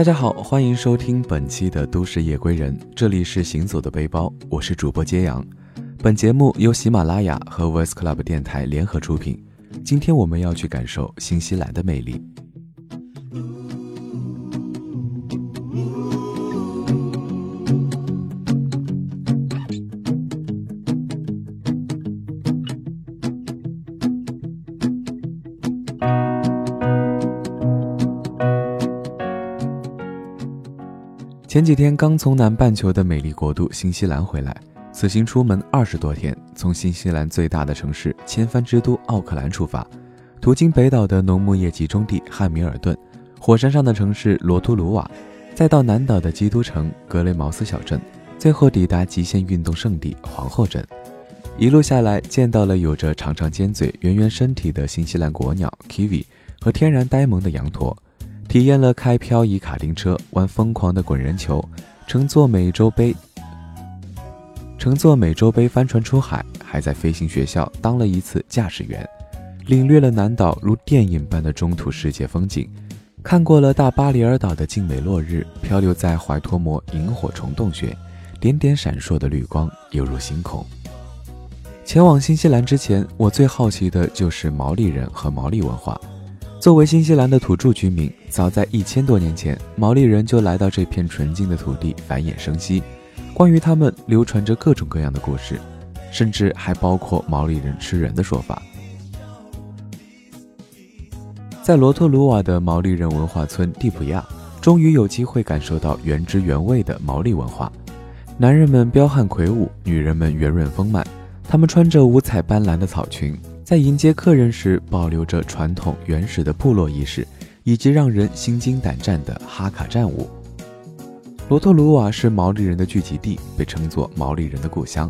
大家好，欢迎收听本期的《都市夜归人》，这里是行走的背包，我是主播揭阳。本节目由喜马拉雅和 Voice Club 电台联合出品。今天我们要去感受新西兰的魅力。前几天刚从南半球的美丽国度新西兰回来，此行出门二十多天，从新西兰最大的城市千帆之都奥克兰出发，途经北岛的农牧业集中地汉密尔顿，火山上的城市罗图鲁瓦，再到南岛的基督城格雷茅斯小镇，最后抵达极限运动圣地皇后镇。一路下来，见到了有着长长尖嘴、圆圆身体的新西兰国鸟 kiwi 和天然呆萌的羊驼。体验了开漂移卡丁车、玩疯狂的滚人球、乘坐美洲杯、乘坐美洲杯帆船出海，还在飞行学校当了一次驾驶员，领略了南岛如电影般的中土世界风景，看过了大巴里尔岛的静美落日，漂流在怀托摩萤火虫洞穴，点点闪烁的绿光犹如星空。前往新西兰之前，我最好奇的就是毛利人和毛利文化。作为新西兰的土著居民，早在一千多年前，毛利人就来到这片纯净的土地繁衍生息。关于他们，流传着各种各样的故事，甚至还包括毛利人吃人的说法。在罗托鲁瓦的毛利人文化村蒂普亚，终于有机会感受到原汁原味的毛利文化。男人们彪悍魁梧，女人们圆润丰满，他们穿着五彩斑斓的草裙。在迎接客人时，保留着传统原始的部落仪式，以及让人心惊胆战的哈卡战舞。罗托鲁瓦是毛利人的聚集地，被称作毛利人的故乡。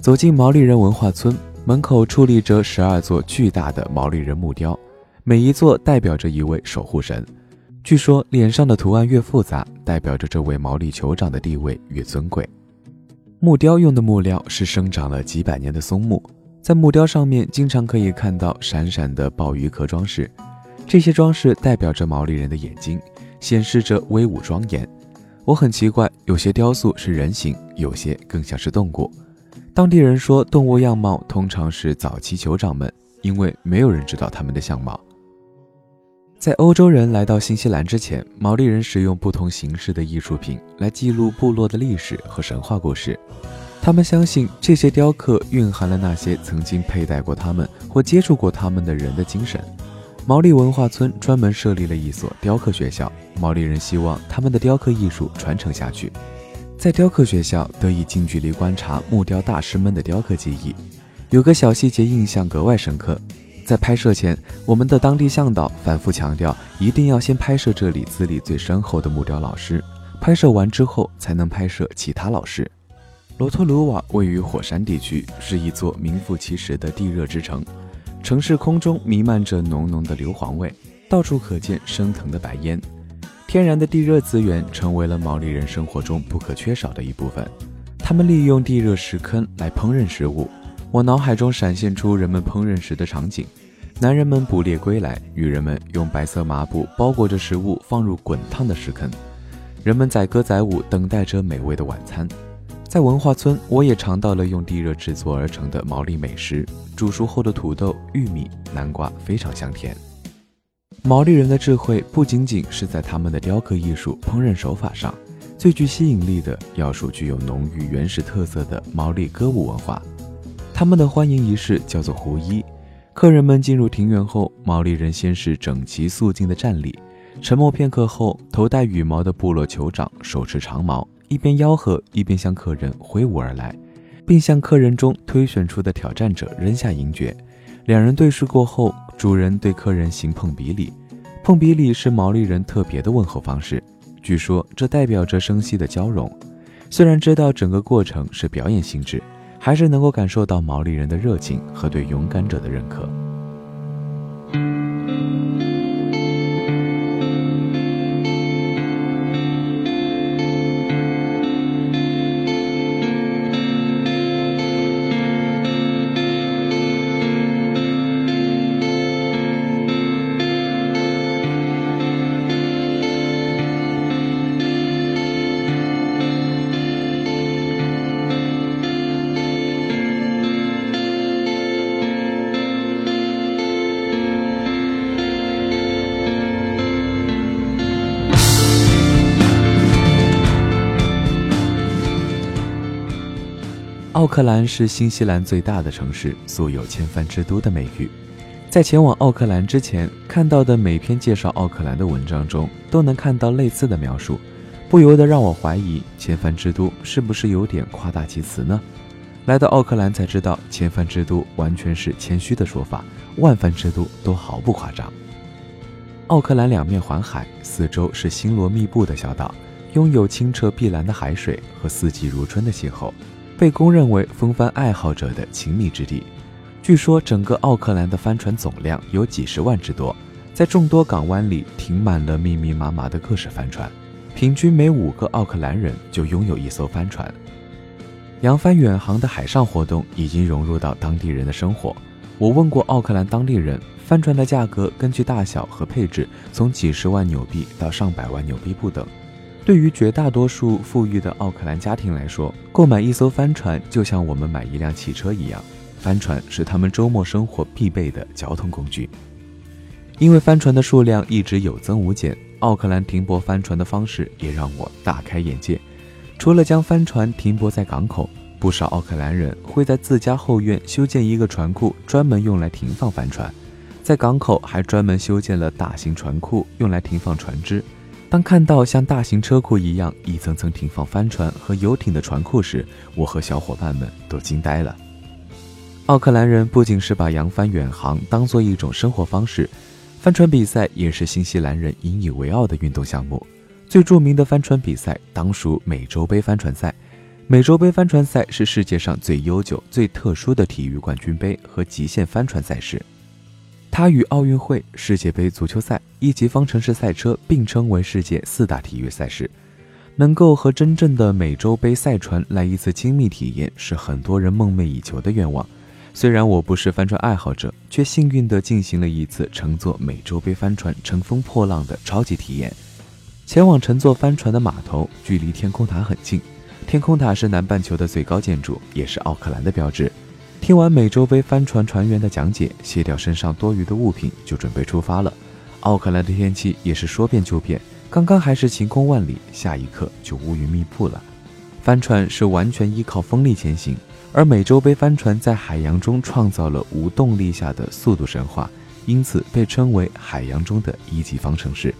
走进毛利人文化村，门口矗立着十二座巨大的毛利人木雕，每一座代表着一位守护神。据说，脸上的图案越复杂，代表着这位毛利酋长的地位越尊贵。木雕用的木料是生长了几百年的松木。在木雕上面，经常可以看到闪闪的鲍鱼壳装饰，这些装饰代表着毛利人的眼睛，显示着威武庄严。我很奇怪，有些雕塑是人形，有些更像是动物。当地人说，动物样貌通常是早期酋长们，因为没有人知道他们的相貌。在欧洲人来到新西兰之前，毛利人使用不同形式的艺术品来记录部落的历史和神话故事。他们相信这些雕刻蕴含了那些曾经佩戴过他们或接触过他们的人的精神。毛利文化村专门设立了一所雕刻学校，毛利人希望他们的雕刻艺术传承下去。在雕刻学校得以近距离观察木雕大师们的雕刻技艺。有个小细节印象格外深刻，在拍摄前，我们的当地向导反复强调，一定要先拍摄这里资历最深厚的木雕老师，拍摄完之后才能拍摄其他老师。罗托鲁瓦位于火山地区，是一座名副其实的地热之城。城市空中弥漫着浓浓的硫磺味，到处可见升腾的白烟。天然的地热资源成为了毛利人生活中不可缺少的一部分。他们利用地热石坑来烹饪食物。我脑海中闪现出人们烹饪时的场景：男人们捕猎归来，女人们用白色麻布包裹着食物放入滚烫的石坑，人们载歌载舞，等待着美味的晚餐。在文化村，我也尝到了用地热制作而成的毛利美食。煮熟后的土豆、玉米、南瓜非常香甜。毛利人的智慧不仅仅是在他们的雕刻艺术、烹饪手法上，最具吸引力的要数具有浓郁原始特色的毛利歌舞文化。他们的欢迎仪式叫做胡衣。客人们进入庭园后，毛利人先是整齐肃静的站立，沉默片刻后，头戴羽毛的部落酋长手持长矛。一边吆喝，一边向客人挥舞而来，并向客人中推选出的挑战者扔下银珏。两人对视过后，主人对客人行碰比礼。碰比礼是毛利人特别的问候方式，据说这代表着生息的交融。虽然知道整个过程是表演性质，还是能够感受到毛利人的热情和对勇敢者的认可。奥克兰是新西兰最大的城市，素有“千帆之都”的美誉。在前往奥克兰之前，看到的每篇介绍奥克兰的文章中，都能看到类似的描述，不由得让我怀疑“千帆之都”是不是有点夸大其词呢？来到奥克兰才知道，“千帆之都”完全是谦虚的说法，“万帆之都”都毫不夸张。奥克兰两面环海，四周是星罗密布的小岛，拥有清澈碧蓝的海水和四季如春的气候。被公认为风帆爱好者的亲密之地。据说，整个奥克兰的帆船总量有几十万之多，在众多港湾里停满了密密麻麻的各式帆船，平均每五个奥克兰人就拥有一艘帆船。扬帆远航的海上活动已经融入到当地人的生活。我问过奥克兰当地人，帆船的价格根据大小和配置，从几十万纽币到上百万纽币不等。对于绝大多数富裕的奥克兰家庭来说，购买一艘帆船就像我们买一辆汽车一样，帆船是他们周末生活必备的交通工具。因为帆船的数量一直有增无减，奥克兰停泊帆船的方式也让我大开眼界。除了将帆船停泊在港口，不少奥克兰人会在自家后院修建一个船库，专门用来停放帆船。在港口还专门修建了大型船库，用来停放船只。当看到像大型车库一样一层层停放帆船和游艇的船库时，我和小伙伴们都惊呆了。奥克兰人不仅是把扬帆远航当做一种生活方式，帆船比赛也是新西兰人引以为傲的运动项目。最著名的帆船比赛当属美洲杯帆船赛。美洲杯帆船赛是世界上最悠久、最特殊的体育冠军杯和极限帆船赛事。它与奥运会、世界杯足球赛、一级方程式赛车并称为世界四大体育赛事。能够和真正的美洲杯赛船来一次亲密体验，是很多人梦寐以求的愿望。虽然我不是帆船爱好者，却幸运地进行了一次乘坐美洲杯帆船乘风破浪的超级体验。前往乘坐帆船的码头距离天空塔很近，天空塔是南半球的最高建筑，也是奥克兰的标志。听完美洲杯帆船船员的讲解，卸掉身上多余的物品，就准备出发了。奥克兰的天气也是说变就变，刚刚还是晴空万里，下一刻就乌云密布了。帆船是完全依靠风力前行，而美洲杯帆船在海洋中创造了无动力下的速度神话，因此被称为海洋中的一级方程式。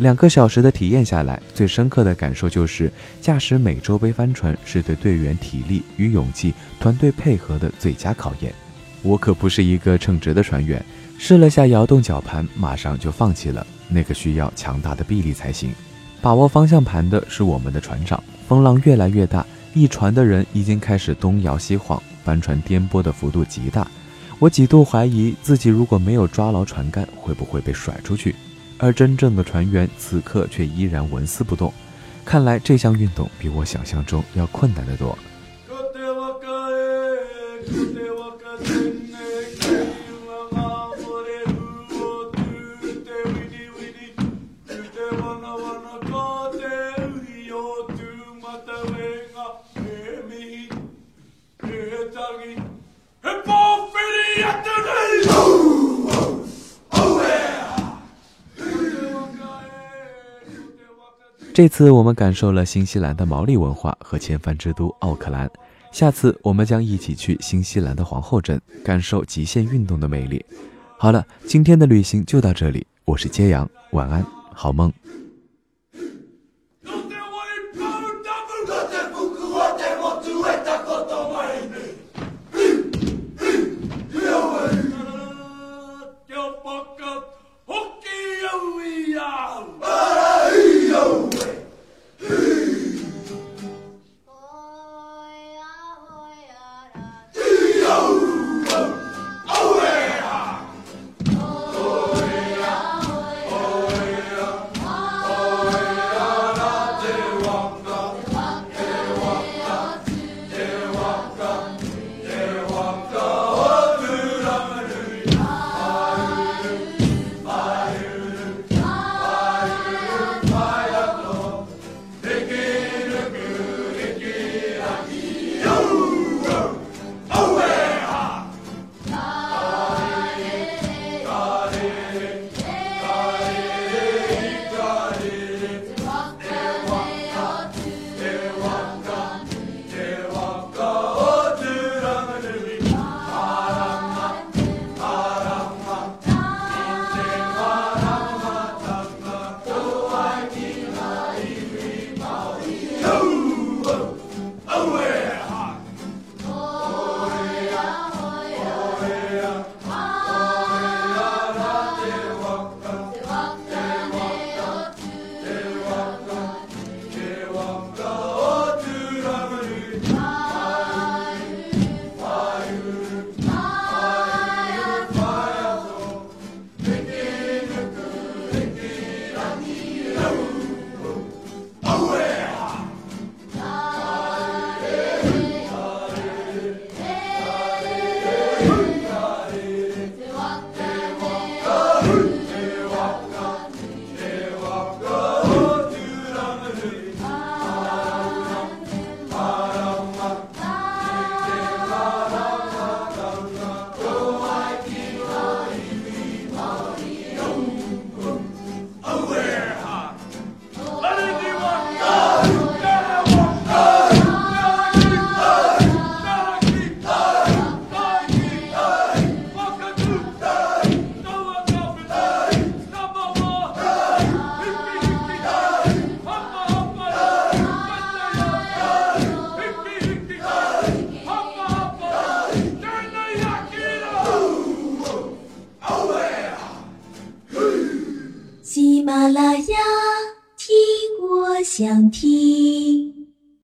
两个小时的体验下来，最深刻的感受就是驾驶美洲杯帆船是对队员体力与勇气、团队配合的最佳考验。我可不是一个称职的船员，试了下摇动绞盘，马上就放弃了。那个需要强大的臂力才行。把握方向盘的是我们的船长。风浪越来越大，一船的人已经开始东摇西晃，帆船颠簸的幅度极大。我几度怀疑自己如果没有抓牢船杆，会不会被甩出去。而真正的船员此刻却依然纹丝不动，看来这项运动比我想象中要困难得多。这次我们感受了新西兰的毛利文化和千帆之都奥克兰，下次我们将一起去新西兰的皇后镇，感受极限运动的魅力。好了，今天的旅行就到这里，我是揭阳，晚安，好梦。